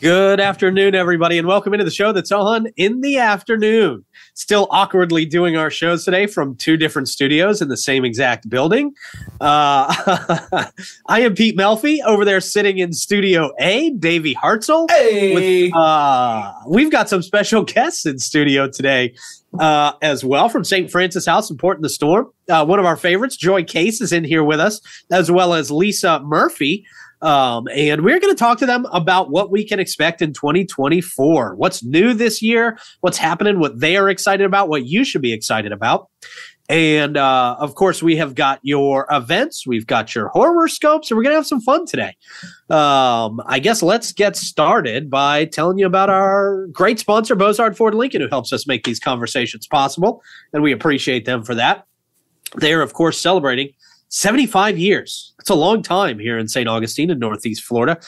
Good afternoon, everybody, and welcome into the show that's on in the afternoon. Still awkwardly doing our shows today from two different studios in the same exact building. Uh, I am Pete Melfi over there sitting in Studio A, Davey Hartzell. Hey, with, uh, we've got some special guests in studio today uh, as well from St. Francis House in Port in the Storm. Uh, one of our favorites, Joy Case, is in here with us, as well as Lisa Murphy. Um, and we're going to talk to them about what we can expect in 2024. What's new this year? What's happening? What they are excited about? What you should be excited about? And uh, of course, we have got your events, we've got your horoscopes, and we're going to have some fun today. Um, I guess let's get started by telling you about our great sponsor, Bozard Ford Lincoln, who helps us make these conversations possible. And we appreciate them for that. They are, of course, celebrating 75 years. That's a long time here in St. Augustine in Northeast Florida.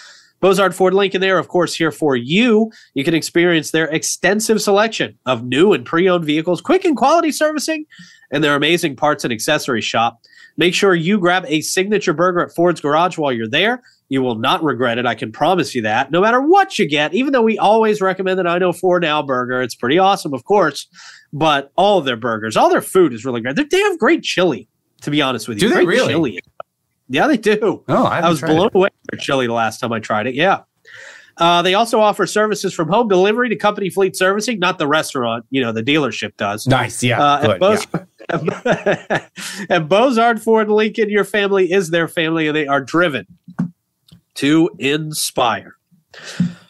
Bozard Ford Lincoln there, of course, here for you. You can experience their extensive selection of new and pre owned vehicles, quick and quality servicing, and their amazing parts and accessory shop. Make sure you grab a signature burger at Ford's Garage while you're there. You will not regret it. I can promise you that. No matter what you get, even though we always recommend the I know four now burger, it's pretty awesome, of course. But all of their burgers, all their food is really great. They have great chili to be honest with you. Do they really? Chili. Yeah, they do. Oh, I, I was blown it. away with chili the last time I tried it. Yeah. Uh, they also offer services from home delivery to company fleet servicing, not the restaurant, you know, the dealership does. Nice, yeah, Uh, good. and, Boz- and Bozard Ford Lincoln, your family is their family, and they are driven to inspire.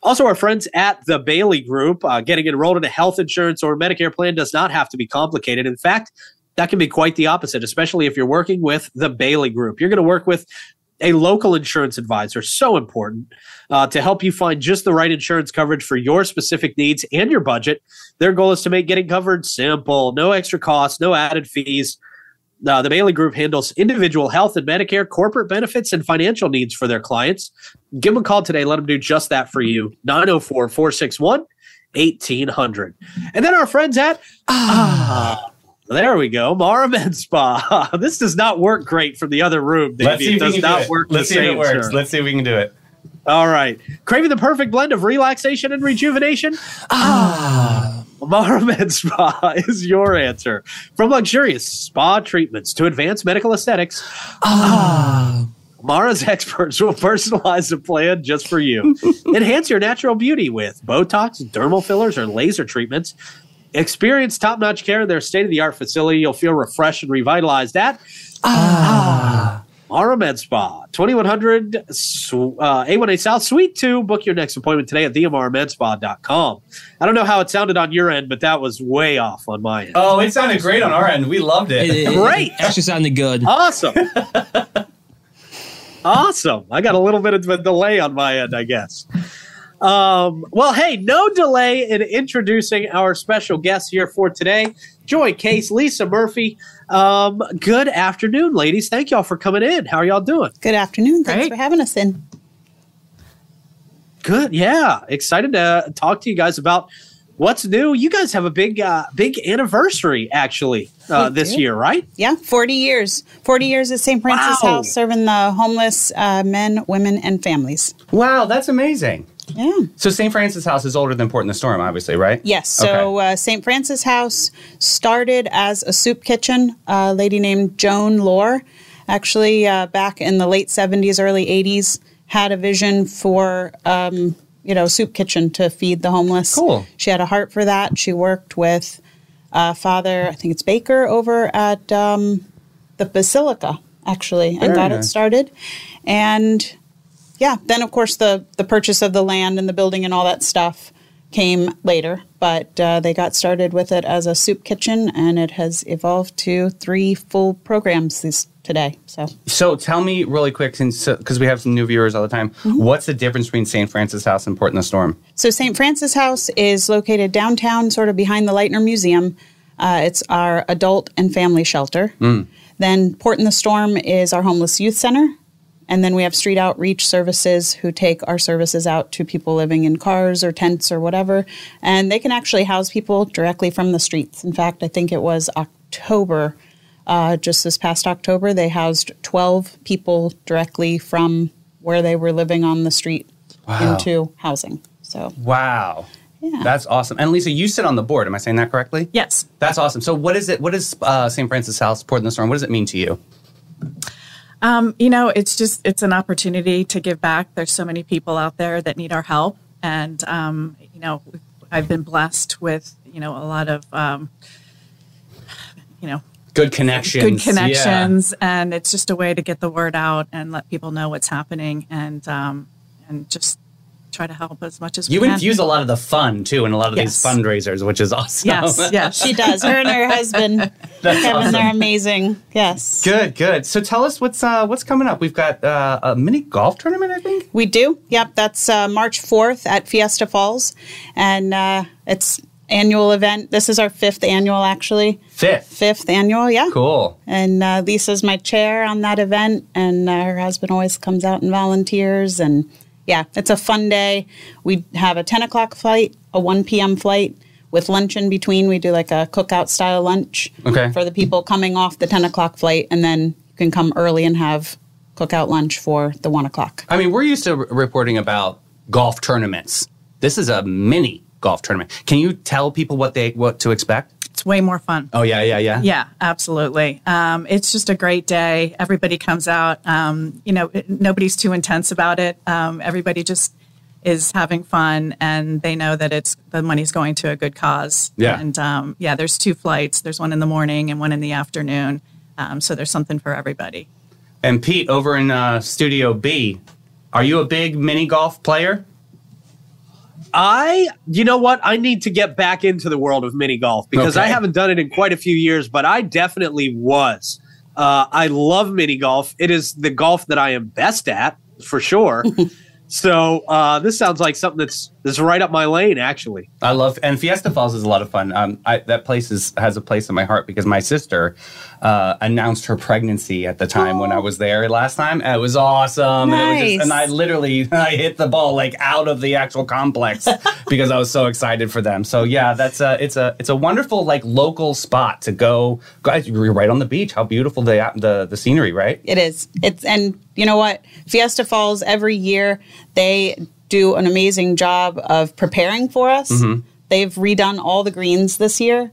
Also, our friends at the Bailey Group, uh, getting enrolled in a health insurance or Medicare plan does not have to be complicated. In fact, that can be quite the opposite, especially if you're working with the Bailey Group. You're going to work with a local insurance advisor, so important uh, to help you find just the right insurance coverage for your specific needs and your budget. Their goal is to make getting covered simple, no extra costs, no added fees. Uh, the Bailey Group handles individual health and Medicare, corporate benefits, and financial needs for their clients. Give them a call today. Let them do just that for you. 904 461 1800. And then our friends at Ah. There we go. Mara Med Spa. this does not work great from the other room, Davey. Let's see it if we does can not do it. work Let's the see if it works. sir. Let's see if we can do it. All right. Craving the perfect blend of relaxation and rejuvenation? Ah. Mara Med Spa is your answer. From luxurious spa treatments to advanced medical aesthetics, ah. Mara's experts will personalize a plan just for you. Enhance your natural beauty with Botox, dermal fillers, or laser treatments. Experience top notch care in their state of the art facility. You'll feel refreshed and revitalized at Mara Med Spa, 2100 uh, A1A South, Suite 2. Book your next appointment today at themrmedspa.com. I don't know how it sounded on your end, but that was way off on my end. Oh, it sounded great on our end. We loved it. It, it, Great. It actually sounded good. Awesome. awesome. I got a little bit of a delay on my end, I guess. Um, well, hey, no delay in introducing our special guests here for today. Joy Case, Lisa Murphy. Um, good afternoon, ladies. Thank y'all for coming in. How are y'all doing? Good afternoon. Thanks Great. for having us in. Good. Yeah. Excited to talk to you guys about what's new. You guys have a big, uh, big anniversary actually uh, this do. year, right? Yeah, 40 years. 40 years at St. Francis Wow. House serving the homeless uh, men, women, and families. Wow, that's amazing. Yeah. So St. Francis House is older than Port in the Storm, obviously, right? Yes. So uh, St. Francis House started as a soup kitchen. A lady named Joan Lore, actually uh, back in the late 70s, early 80s, had a vision for. Um, you know, soup kitchen to feed the homeless. Cool. She had a heart for that. She worked with uh, Father, I think it's Baker, over at um, the Basilica, actually, and Very got nice. it started. And yeah, then of course the the purchase of the land and the building and all that stuff came later, but uh, they got started with it as a soup kitchen, and it has evolved to three full programs this today. So So tell me really quick, since because we have some new viewers all the time, Mm-hmm. what's the difference between St. Francis House and Port in the Storm? So St. Francis House is located downtown, sort of behind the Lightner Museum. Uh, it's our adult and family shelter. Then Port in the Storm is our homeless youth center. And then we have street outreach services who take our services out to people living in cars or tents or whatever. And they can actually house people directly from the streets. In fact, I think it was October, uh, just this past October, they housed 12 people directly from where they were living on the street Wow. into housing. So Wow. Yeah. That's awesome. And Lisa, you sit on the board. Am I saying that correctly? Yes. That's awesome. So, what is it? What is uh, St. Francis House Port in the Storm? What does it mean to you? Um, you know, it's just it's an opportunity to give back. There's so many people out there that need our help, and um, you know, I've been blessed with you know a lot of um, you know Good connections. good connections, and it's just a way to get the word out and let people know what's happening, and um, and just try to help as much as You we can. infuse a lot of the fun too in a lot of Yes. these fundraisers, which is awesome. Yes, yes. she does. Her and her husband, Kevin, awesome. they're amazing. Yes. Good, good. So tell us what's uh, what's coming up. We've got uh, a mini golf tournament, I think. We do. Yep, that's uh, March 4th at Fiesta Falls. And uh, it's annual event. This is our fifth annual, actually. Fifth. Fifth annual, yeah. Cool. And uh, Lisa's my chair on that event, and uh, her husband always comes out and volunteers. And yeah, it's a fun day. We have a 10 o'clock flight, a 1 p.m. flight with lunch in between. We do like a cookout style lunch Okay. for the people coming off the 10 o'clock flight, and then you can come early and have cookout lunch for the 1 o'clock. I mean, we're used to r- reporting about golf tournaments. This is a mini golf tournament. Can you tell people what they what to expect? It's way more fun. Oh yeah, yeah, yeah. Yeah, absolutely. Um, it's just a great day. Everybody comes out. Um, you know, it- nobody's too intense about it. Um, everybody just is having fun, and they know that it's the money's going to a good cause. Yeah. And um, yeah, there's two flights. There's one in the morning and one in the afternoon. Um, so there's something for everybody. And Pete, over in uh, Studio B, are you a big mini golf player? I, you know what? I need to get back into the world of mini golf because I haven't done it in quite a few years, but I definitely was. Uh, I love mini golf. It is the golf that I am best at for sure. so uh, this sounds like something that's that's right up my lane, actually. I love and Fiesta Falls is a lot of fun. Um, I, that place is has a place in my heart because my sister uh, announced her pregnancy at the time when I was there last time. And it was awesome, and, it was just, and I literally I hit the ball like out of the actual complex because I was so excited for them. So yeah, that's a it's a it's a wonderful like local spot to go. Guys, you're right on the beach. How beautiful the the the scenery, right? It is. It's and you know what? Fiesta Falls every year they do an amazing job of preparing for us. Mm-hmm. They've redone all the greens this year.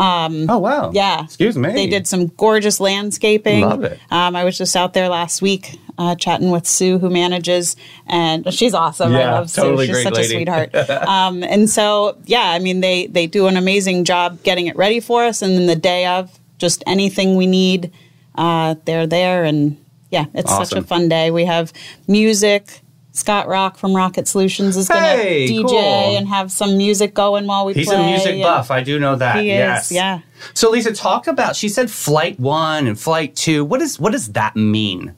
Oh wow. Yeah. Excuse me. They did some gorgeous landscaping. Love it. Um, I was just out there last week uh, chatting with Sue, who manages, and she's awesome. I Yeah, love totally Sue. She's such lady. a sweetheart. um, and so, yeah, I mean, they they do an amazing job getting it ready for us, and then the day of, just anything we need, uh, they're there, and yeah, it's such a fun day. We have music. Scott Rock from Rocket Solutions is going to Hey, DJ cool. and have some music going while we He's play. He's a music buff. I do know that. He is, yes. yeah. So Lisa, talk about. She said flight one and flight two. What is what does that mean?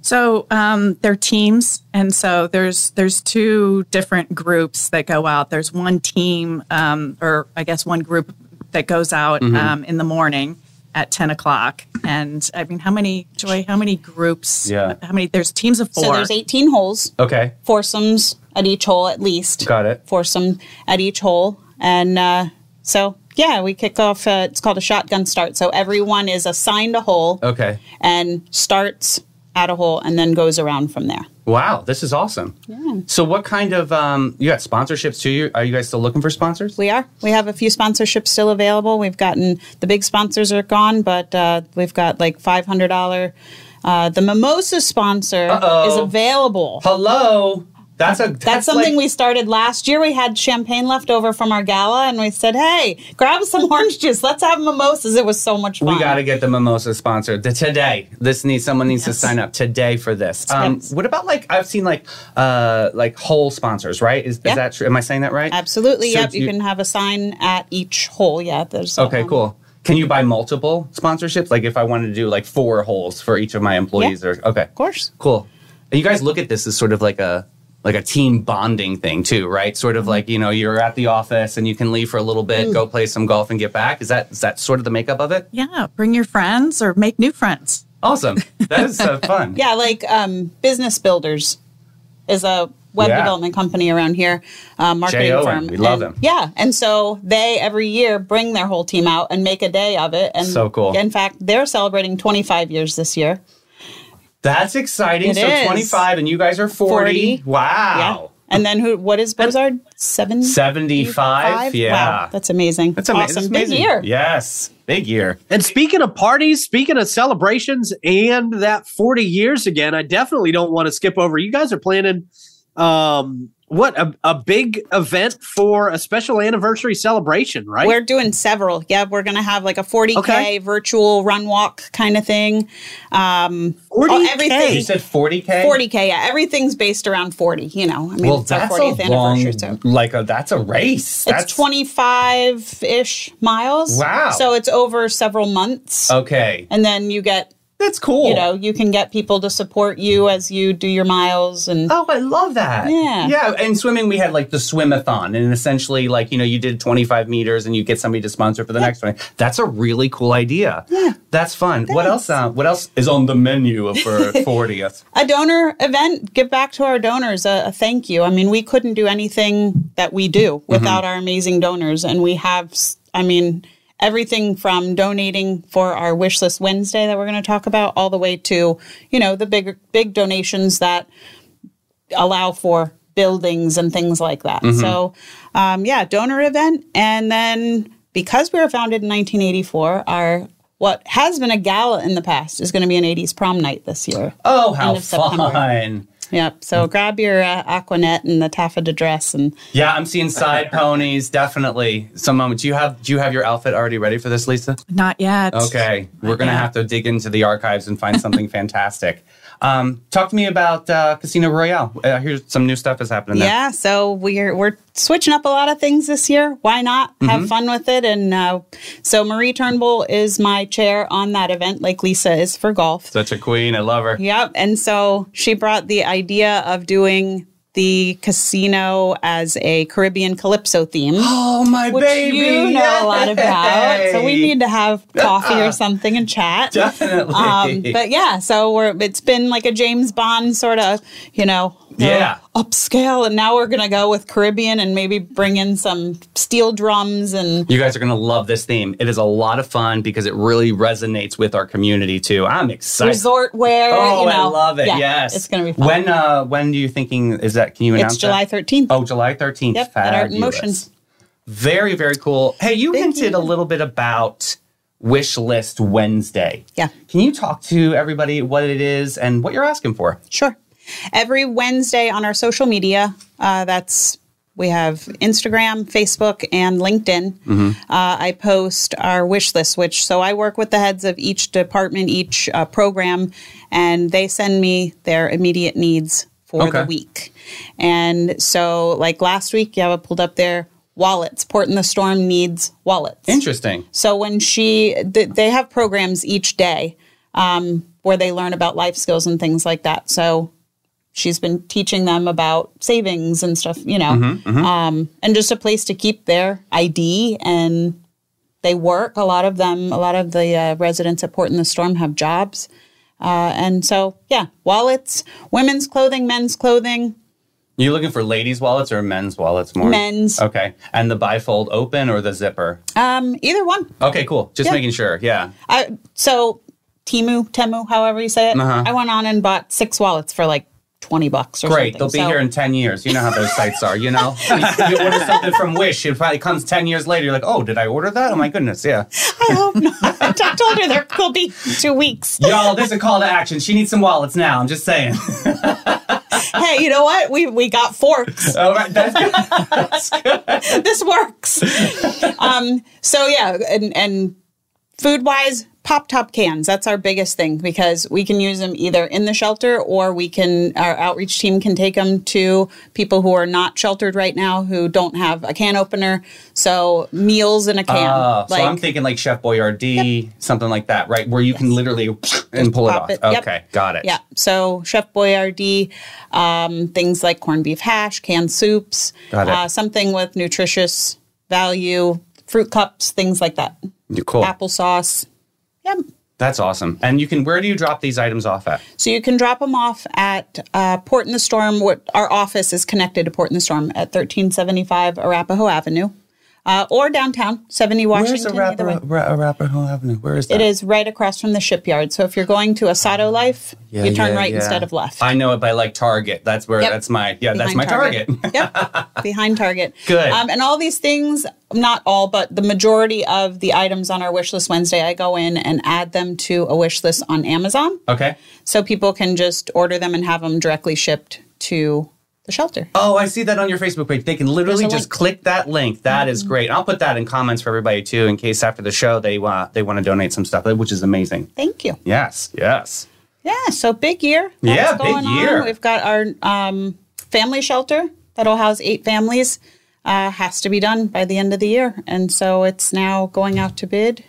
So um, they're teams, and so there's there's two different groups that go out. There's one team, um, or I guess one group that goes out Mm-hmm. um, in the morning at ten o'clock. And I mean, how many Joy? How many groups? Yeah. How many? There's teams of four. So there's 18 holes. Okay, foursomes at each hole at least. got it. Foursome at each hole. And uh, so, yeah, we kick off, uh, it's called a shotgun start. So everyone is assigned a hole Okay. and starts at a hole and then goes around from there. Wow, this is awesome. Yeah. So what kind of um you got sponsorships too? You- Are you guys still looking for sponsors? We are. We have a few sponsorships still available. We've gotten the big sponsors are gone, but uh, we've got like $500. Uh, the mimosa sponsor Uh-oh. is available. Hello. That's a that's, That's something like- we started last year. We had champagne left over from our gala, and we said, "Hey, grab some orange juice. Let's have mimosas." It was so much fun. We got to get the mimosa sponsored the, today. This needs someone needs to sign up today for this. Um, What about like I've seen like uh like whole sponsors, right? Is, Yeah. is that true? Am I saying that right? Absolutely. So yep. do You, can have a sign at each hole. Yeah. There's Okay, um, cool. Can you buy multiple sponsorships? Like if I wanted to do like four holes for each of my employees, Yeah. or okay, Of course. cool. And you guys look at this as sort of like a like a team bonding thing too, right? Sort Mm-hmm. of like you know you're at the office and you can leave for a little bit, Mm. go play some golf, and get back. Is that is that sort of the makeup of it? yeah, bring your friends or make new friends. Awesome. That is uh, fun. Yeah, like um, Business Builders is a web Yeah. development company around here, uh, marketing J.O.N., firm. we love And- them. Yeah, and so they every year bring their whole team out and make a day of it. And So cool. In fact, they're celebrating 25 years this year. That's exciting. It so is. 25 and you guys are 40. 40. Wow. Yeah. And then who? What is Bozard? Seven. 75? Yeah. Wow, that's amazing. That's ama- awesome. that's Big year. Yes. Big year. And speaking of parties, speaking of celebrations and that 40 years again, I definitely don't want to skip over. You guys are planning um what a, a big event for a special anniversary celebration, right? We're doing several. Yeah, we're gonna have like a 40k Okay. virtual run walk kind of thing. Um, 40K? oh, everything. You said 40K? 40k. Yeah, everything's based around 40. You know, I mean, Well, it's our that's 40th a long, anniversary. So. like a, that's a race. It's That's 25 ish miles. Wow. So it's over several months. Okay. And then you get, That's cool. you know, you can get people to support you as you do your miles. And Oh, I love that. Yeah. Yeah. And swimming, we had like the swimathon, and essentially, like, you know, you did 25 meters and you get somebody to sponsor for the next one. That's a really cool idea. Yeah. That's fun. What else? Uh, what else is on the menu for 40th? a donor event, give back to our donors a, a thank you. I mean, we couldn't do anything that we do without our amazing donors. And we have, I mean, everything from donating for our wish list Wednesday that we're going to talk about, all the way to, you know, the big, big donations that allow for buildings and things like that. So, um, yeah, donor event. And then because we were founded in 1984, our what has been a gala in the past is going to be an 80s prom night this year. Oh, how fun. Yep. So grab your uh, Aquanet and the taffeta dress and Yeah, I'm seeing side ponies, definitely. Some moment. Do you have do you have your outfit already ready for this, Lisa? Not yet. Okay, we're gonna yet. have to dig into the archives and find something fantastic. Um, talk to me about uh, Casino Royale. Uh, here's some new stuff is happening there. yeah. So we're we're switching up a lot of things this year. Why not have fun with it? And uh, so Marie Turnbull is my chair on that event, like Lisa is for golf. Such a queen. I love her. Yep. And so she brought the idea of doing the casino as a Caribbean calypso theme. Oh my Which baby! you know a lot about, so we need to have coffee or something and chat. definitely. Um, but yeah, so we're it's been like a James Bond sort of, you know, uh, Yeah. upscale, and now we're gonna go with Caribbean and maybe bring in some steel drums and you guys are gonna love this theme. It is a lot of fun because it really resonates with our community too. I'm excited. resort wear. Oh, you know. I love it. Yeah, yes, it's gonna be fun. When uh, when do you thinking is that? Can you announce it's July that? thirteenth. Oh, July 13th. Yep, at Art in Motion. Very, very cool. Hey, you Thank hinted you. a little bit about Wish List Wednesday. Yeah. Can you talk to everybody what it is and what you're asking for? Sure. Every Wednesday on our social media, uh, that's we have Instagram, Facebook, and LinkedIn. Uh, I post our wish list, which so I work with the heads of each department, each uh, program, and they send me their immediate needs for Okay. the week. And so, like last week, you have it pulled up there. Wallets. Port in the Storm needs wallets. Interesting. So when she, th- they have programs each day um, where they learn about life skills and things like that. So she's been teaching them about savings and stuff, you know, Um, and just a place to keep their ID. And they work. A lot of them, a lot of the uh, residents at Port in the Storm have jobs. Uh, and so, yeah, wallets, women's clothing, men's clothing, You looking for ladies' wallets or men's wallets more? men's, Okay. And the bifold open or the zipper? um, either one. Okay, cool. Just Yeah. making sure. Yeah. I so Timu, Temu, however you say it. Uh-huh. I went on and bought six wallets for like twenty bucks or Great. something. They'll be So- here in 10 years. You know how those sites are, you know? you order something from Wish, it probably comes 10 years later. You're like, oh, did I order that? Oh my goodness. Yeah. I hope not. I told her there will be two weeks. Y'all, there's a call to action. She needs some wallets now. I'm just saying. hey, you know what? We we got forks. All right. That's good. this works. um. So yeah, and and food wise, pop top cans. That's our biggest thing because we can use them either in the shelter or we can our outreach team can take them to people who are not sheltered right now who don't have a can opener. So meals in a can. Uh, so I'm thinking like Chef Boyardee, something like that, right? Where you can literally and pull it off. it. Yep. Okay, got it. Yeah. So Chef Boyardee, um, things like corned beef hash, canned soups. Uh, something with nutritious value, fruit cups, things like that. Cool. Applesauce. Yep. That's awesome. And you can, where do you drop these items off at? So you can drop them off at uh, Port in the Storm. What our office is connected to Port in the Storm at 1375 Arapahoe Avenue. Uh, or downtown, 70 Washington. Where's either way. Arapahoe Avenue? Where is that? It is right across from the shipyard. So if you're going to Asado Life, Yeah, you turn yeah, right yeah. instead of left. I know it by like Target. That's where Yep. that's my yeah, that's Behind my target. yep, behind Target. Good. Um, and all these things, not all, but the majority of the items on our wish list Wednesday, I go in and add them to a wish list on Amazon, okay. so people can just order them and have them directly shipped to the shelter. Oh, I see that on your Facebook page. They can literally just link. click that link. That is great. I'll put that in comments for everybody too, in case after the show they uh, they want to donate some stuff, which is amazing. Thank you. Yes, yes. Yeah, so big year. Yeah, big going on. year. We've got our um, family shelter that'll house eight families. Uh, has to be done by the end of the year, and so it's now going out to bid,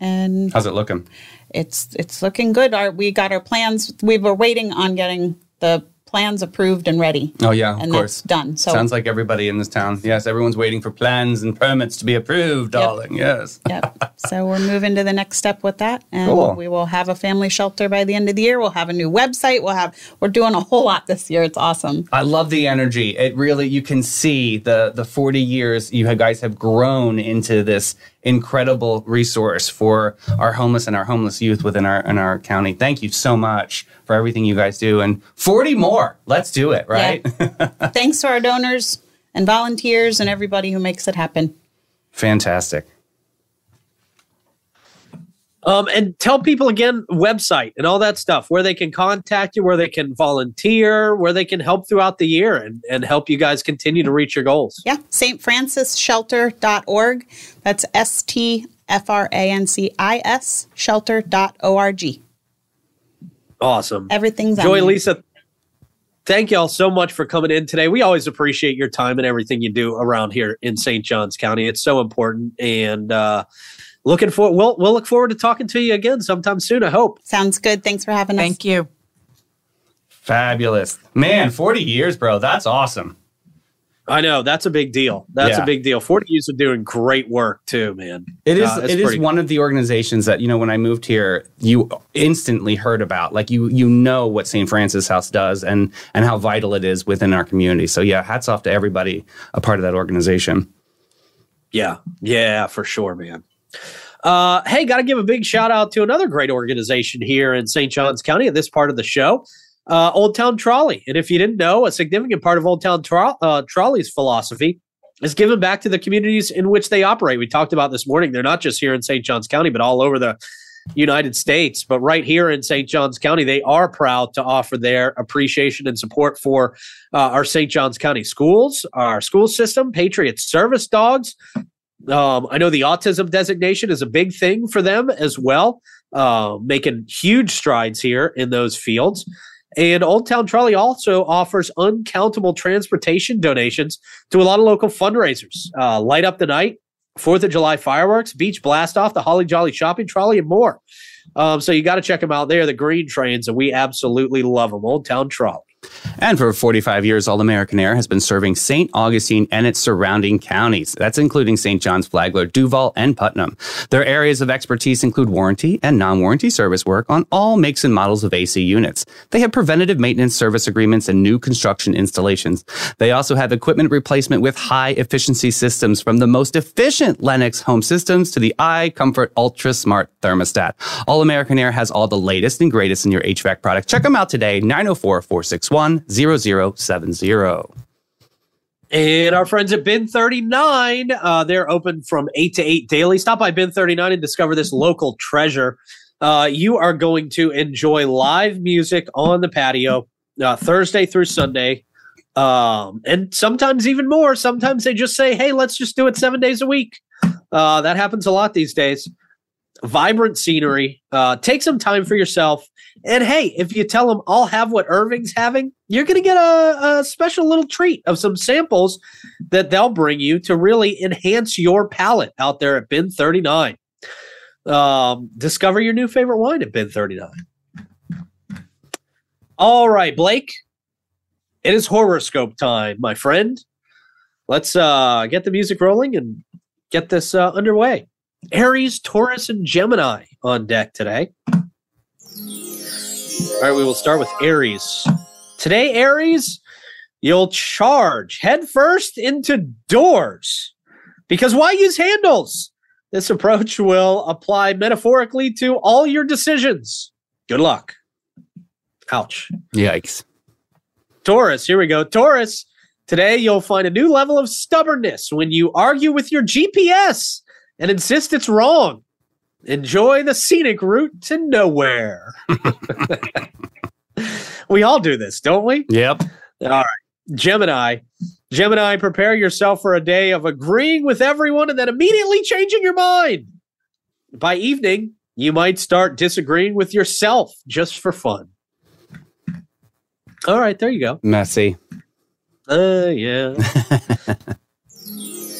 and How's it looking? it's it's looking good. Our we got our plans. We were waiting on getting the plans approved and ready. Oh yeah, of and course. that's done. So Sounds like everybody in this town. Yes, everyone's waiting for plans and permits to be approved, darling. Yes. Yep. So we're moving to the next step with that, and Cool. we will have a family shelter by the end of the year. We'll have a new website. We'll have we're doing a whole lot this year. It's awesome. I love the energy. It really you can see the the 40 years you guys have grown into this incredible resource for our homeless and our homeless youth within our in our county. Thank you so much for everything you guys do and 40 more. Let's do it, right? Thanks to our donors and volunteers and everybody who makes it happen. Fantastic. Um, and tell people again, website and all that stuff, where they can contact you, where they can volunteer, where they can help throughout the year and, and help you guys continue to reach your goals. Yeah, stfrancisshelter.org. That's S T F R A N C I S shelter.org. Awesome. Everything's Joy. Lisa, thank y'all so much for coming in today. We always appreciate your time and everything you do around here in St. Johns County. It's so important. And uh, looking for we'll we'll look forward to talking to you again sometime soon, I hope. Sounds good. Thanks for having us. Thank you. Fabulous. Man, 40 years, bro. That's awesome. I know that's a big deal. That's Yeah. a big deal. 40 years of doing great work too, man. It is. Uh, it's it is pretty- one of the organizations that you know when I moved here, you instantly heard about. Like you, you know what St. Francis House does and and how vital it is within our community. So yeah, hats off to everybody a part of that organization. Yeah, yeah, for sure, man. Uh, hey, got to give a big shout out to another great organization here in St. Johns County at this part of the show, uh, Old Town Trolley. And if you didn't know, a significant part of Old Town Tro- uh, Trolley's philosophy is given back to the communities in which they operate. We talked about this morning; they're not just here in St. Johns County, but all over the United States. But right here in St. Johns County, they are proud to offer their appreciation and support for uh, our St. Johns County schools, our school system, Patriot Service Dogs. Um, I know the autism designation is a big thing for them as well, uh, making huge strides here in those fields. And Old Town Trolley also offers uncountable transportation donations to a lot of local fundraisers. Uh, Light Up the Night, Fourth of July fireworks, beach blast off, the Holly Jolly shopping trolley, and more. Um, so you got to check them out. They're the green trains, and we absolutely love them. Old Town Trolley. And for 45 years, All American Air has been serving St. Augustine and its surrounding counties. That's including St. John's, Flagler, Duval, and Putnam. Their areas of expertise include warranty and non warranty service work on all makes and models of AC units. They have preventative maintenance service agreements and new construction installations. They also have equipment replacement with high efficiency systems from the most efficient Lennox home systems to the iComfort Ultra Smart thermostat. All American Air has all the latest and greatest in your HVAC products. Check them out today, 904 461 0070. And our friends at Bin 39, uh, they're open from 8 to 8 daily. Stop by Bin 39 and discover this local treasure. Uh, you are going to enjoy live music on the patio uh, Thursday through Sunday. Um, and sometimes even more. Sometimes they just say, hey, let's just do it seven days a week. Uh, that happens a lot these days. Vibrant scenery. Uh, take some time for yourself. And hey, if you tell them I'll have what Irving's having, you're going to get a, a special little treat of some samples that they'll bring you to really enhance your palate out there at Bin 39. Um, discover your new favorite wine at Bin 39. All right, Blake, it is horoscope time, my friend. Let's uh, get the music rolling and get this uh, underway. Aries, Taurus, and Gemini on deck today. All right, we will start with Aries. Today, Aries, you'll charge headfirst into doors Because why use handles? This approach will apply metaphorically to all your decisions. Good luck. Ouch. Yikes. Taurus, here we go. Taurus, today you'll find a new level of stubbornness when you argue with your GPS and insist it's wrong. Enjoy the scenic route to nowhere. we all do this, don't we? Yep. All right. Gemini. Gemini, prepare yourself for a day of agreeing with everyone and then immediately changing your mind. By evening, you might start disagreeing with yourself just for fun. All right, there you go. Messy. Uh, yeah.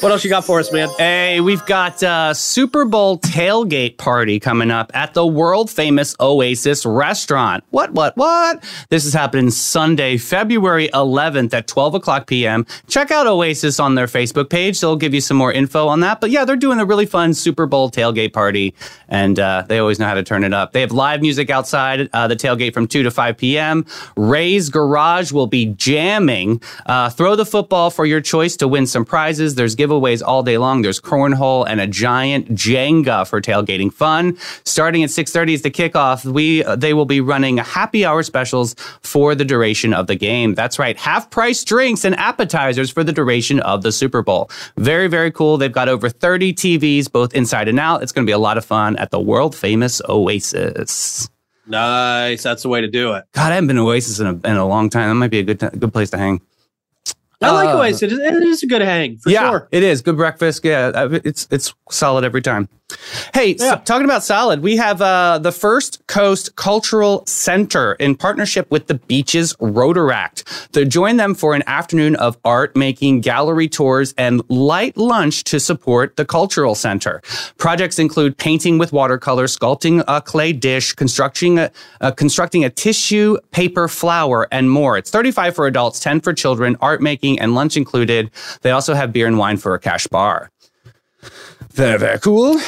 what else you got for us, man? Hey, we've got a Super Bowl tailgate party coming up at the world famous Oasis restaurant. What, what, what? This is happening Sunday, February 11th at 12 o'clock p.m. Check out Oasis on their Facebook page. They'll give you some more info on that. But yeah, they're doing a really fun Super Bowl tailgate party, and uh, they always know how to turn it up. They have live music outside uh, the tailgate from 2 to 5 p.m. Ray's Garage will be jamming. Uh, throw the football for your choice to win some prizes. There's giveaways all day long. There's cornhole and a giant Jenga for tailgating fun. Starting at 6:30 is the kickoff. We uh, they will be running happy hour specials for the duration of the game. That's right, half price drinks and appetizers for the duration of the Super Bowl. Very very cool. They've got over 30 TVs both inside and out. It's going to be a lot of fun at the world famous Oasis. Nice. That's the way to do it. God, I haven't been to Oasis in a, in a long time. That might be a good t- good place to hang. I like Uh, Oasis. It is, it is a good hang for yeah, sure. it is good breakfast. Yeah, it's it's solid every time. Hey, so talking about solid, we have uh, the First Coast Cultural Center in partnership with the Beaches Rotaract. To join them for an afternoon of art making, gallery tours, and light lunch to support the cultural center. Projects include painting with watercolor, sculpting a clay dish, constructing a, uh, constructing a tissue paper flower, and more. It's 35 for adults, 10 for children, art making, and lunch included. They also have beer and wine for a cash bar. Very, very cool.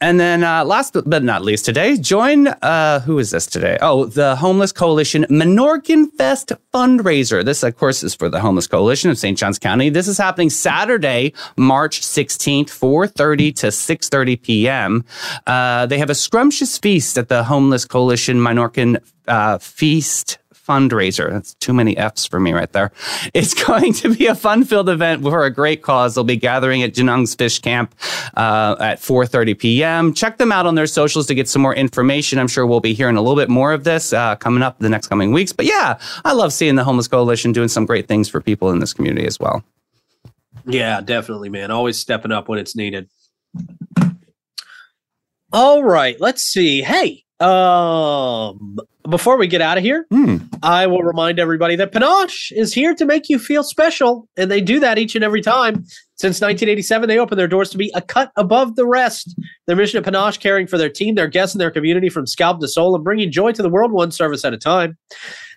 And then uh, last but not least today, join, uh, who is this today? Oh, the Homeless Coalition Minorcan Fest fundraiser. This, of course, is for the Homeless Coalition of St. Johns County. This is happening Saturday, March 16th, 4.30 to 6.30 p.m. Uh, they have a scrumptious feast at the Homeless Coalition Minorcan uh, Feast fundraiser. That's too many F's for me right there. It's going to be a fun-filled event for a great cause. They'll be gathering at Genung's Fish Camp uh, at 4:30 p.m. Check them out on their socials to get some more information. I'm sure we'll be hearing a little bit more of this uh, coming up the next coming weeks. But yeah, I love seeing the Homeless Coalition doing some great things for people in this community as well. Yeah, definitely, man. Always stepping up when it's needed. All right, let's see. Hey, um, before we get out of here, Hmm. I will remind everybody that Panache is here to make you feel special, and they do that each and every time. Since 1987, they opened their doors to be a cut above the rest. Their mission at Panache, caring for their team, their guests, and their community from scalp to soul, and bringing joy to the world one service at a time.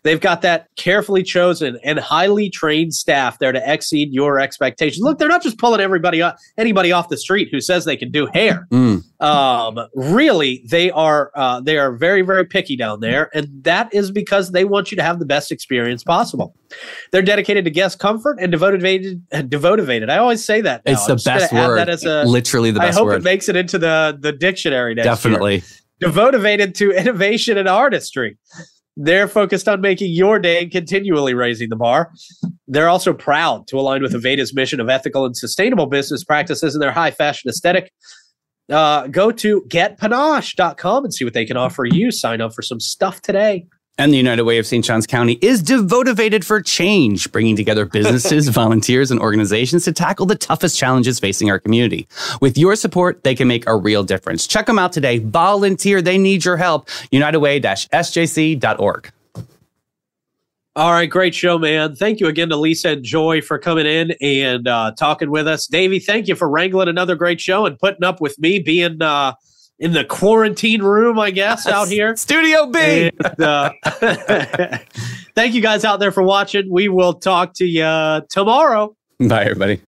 They've got that carefully chosen and highly trained staff there to exceed your expectations. Look, they're not just pulling everybody off, anybody off the street who says they can do hair. Mm. Um, really, they are uh, they are very very picky down there, and that is because they want you to have the best experience possible. They're dedicated to guest comfort and devoted devoted. I always say that. now. It's the best word. That as a, Literally the best I hope word. it makes it into the the dictionary next year Definitely. devoted to innovation and artistry. They're focused on making your day and continually raising the bar. They're also proud to align with Aveda's mission of ethical and sustainable business practices and their high fashion aesthetic. Uh, go to getpanache.com and see what they can offer you. Sign up for some stuff today. And the United Way of St. John's County is devoted for change, bringing together businesses, volunteers, and organizations to tackle the toughest challenges facing our community. With your support, they can make a real difference. Check them out today. Volunteer. They need your help. UnitedWay-SJC.org. All right, great show, man. Thank you again to Lisa and Joy for coming in and uh, talking with us. Davey, thank you for wrangling another great show and putting up with me being uh, in the quarantine room, I guess, out here. Studio B. And, uh, thank you guys out there for watching. We will talk to you tomorrow. Bye, everybody.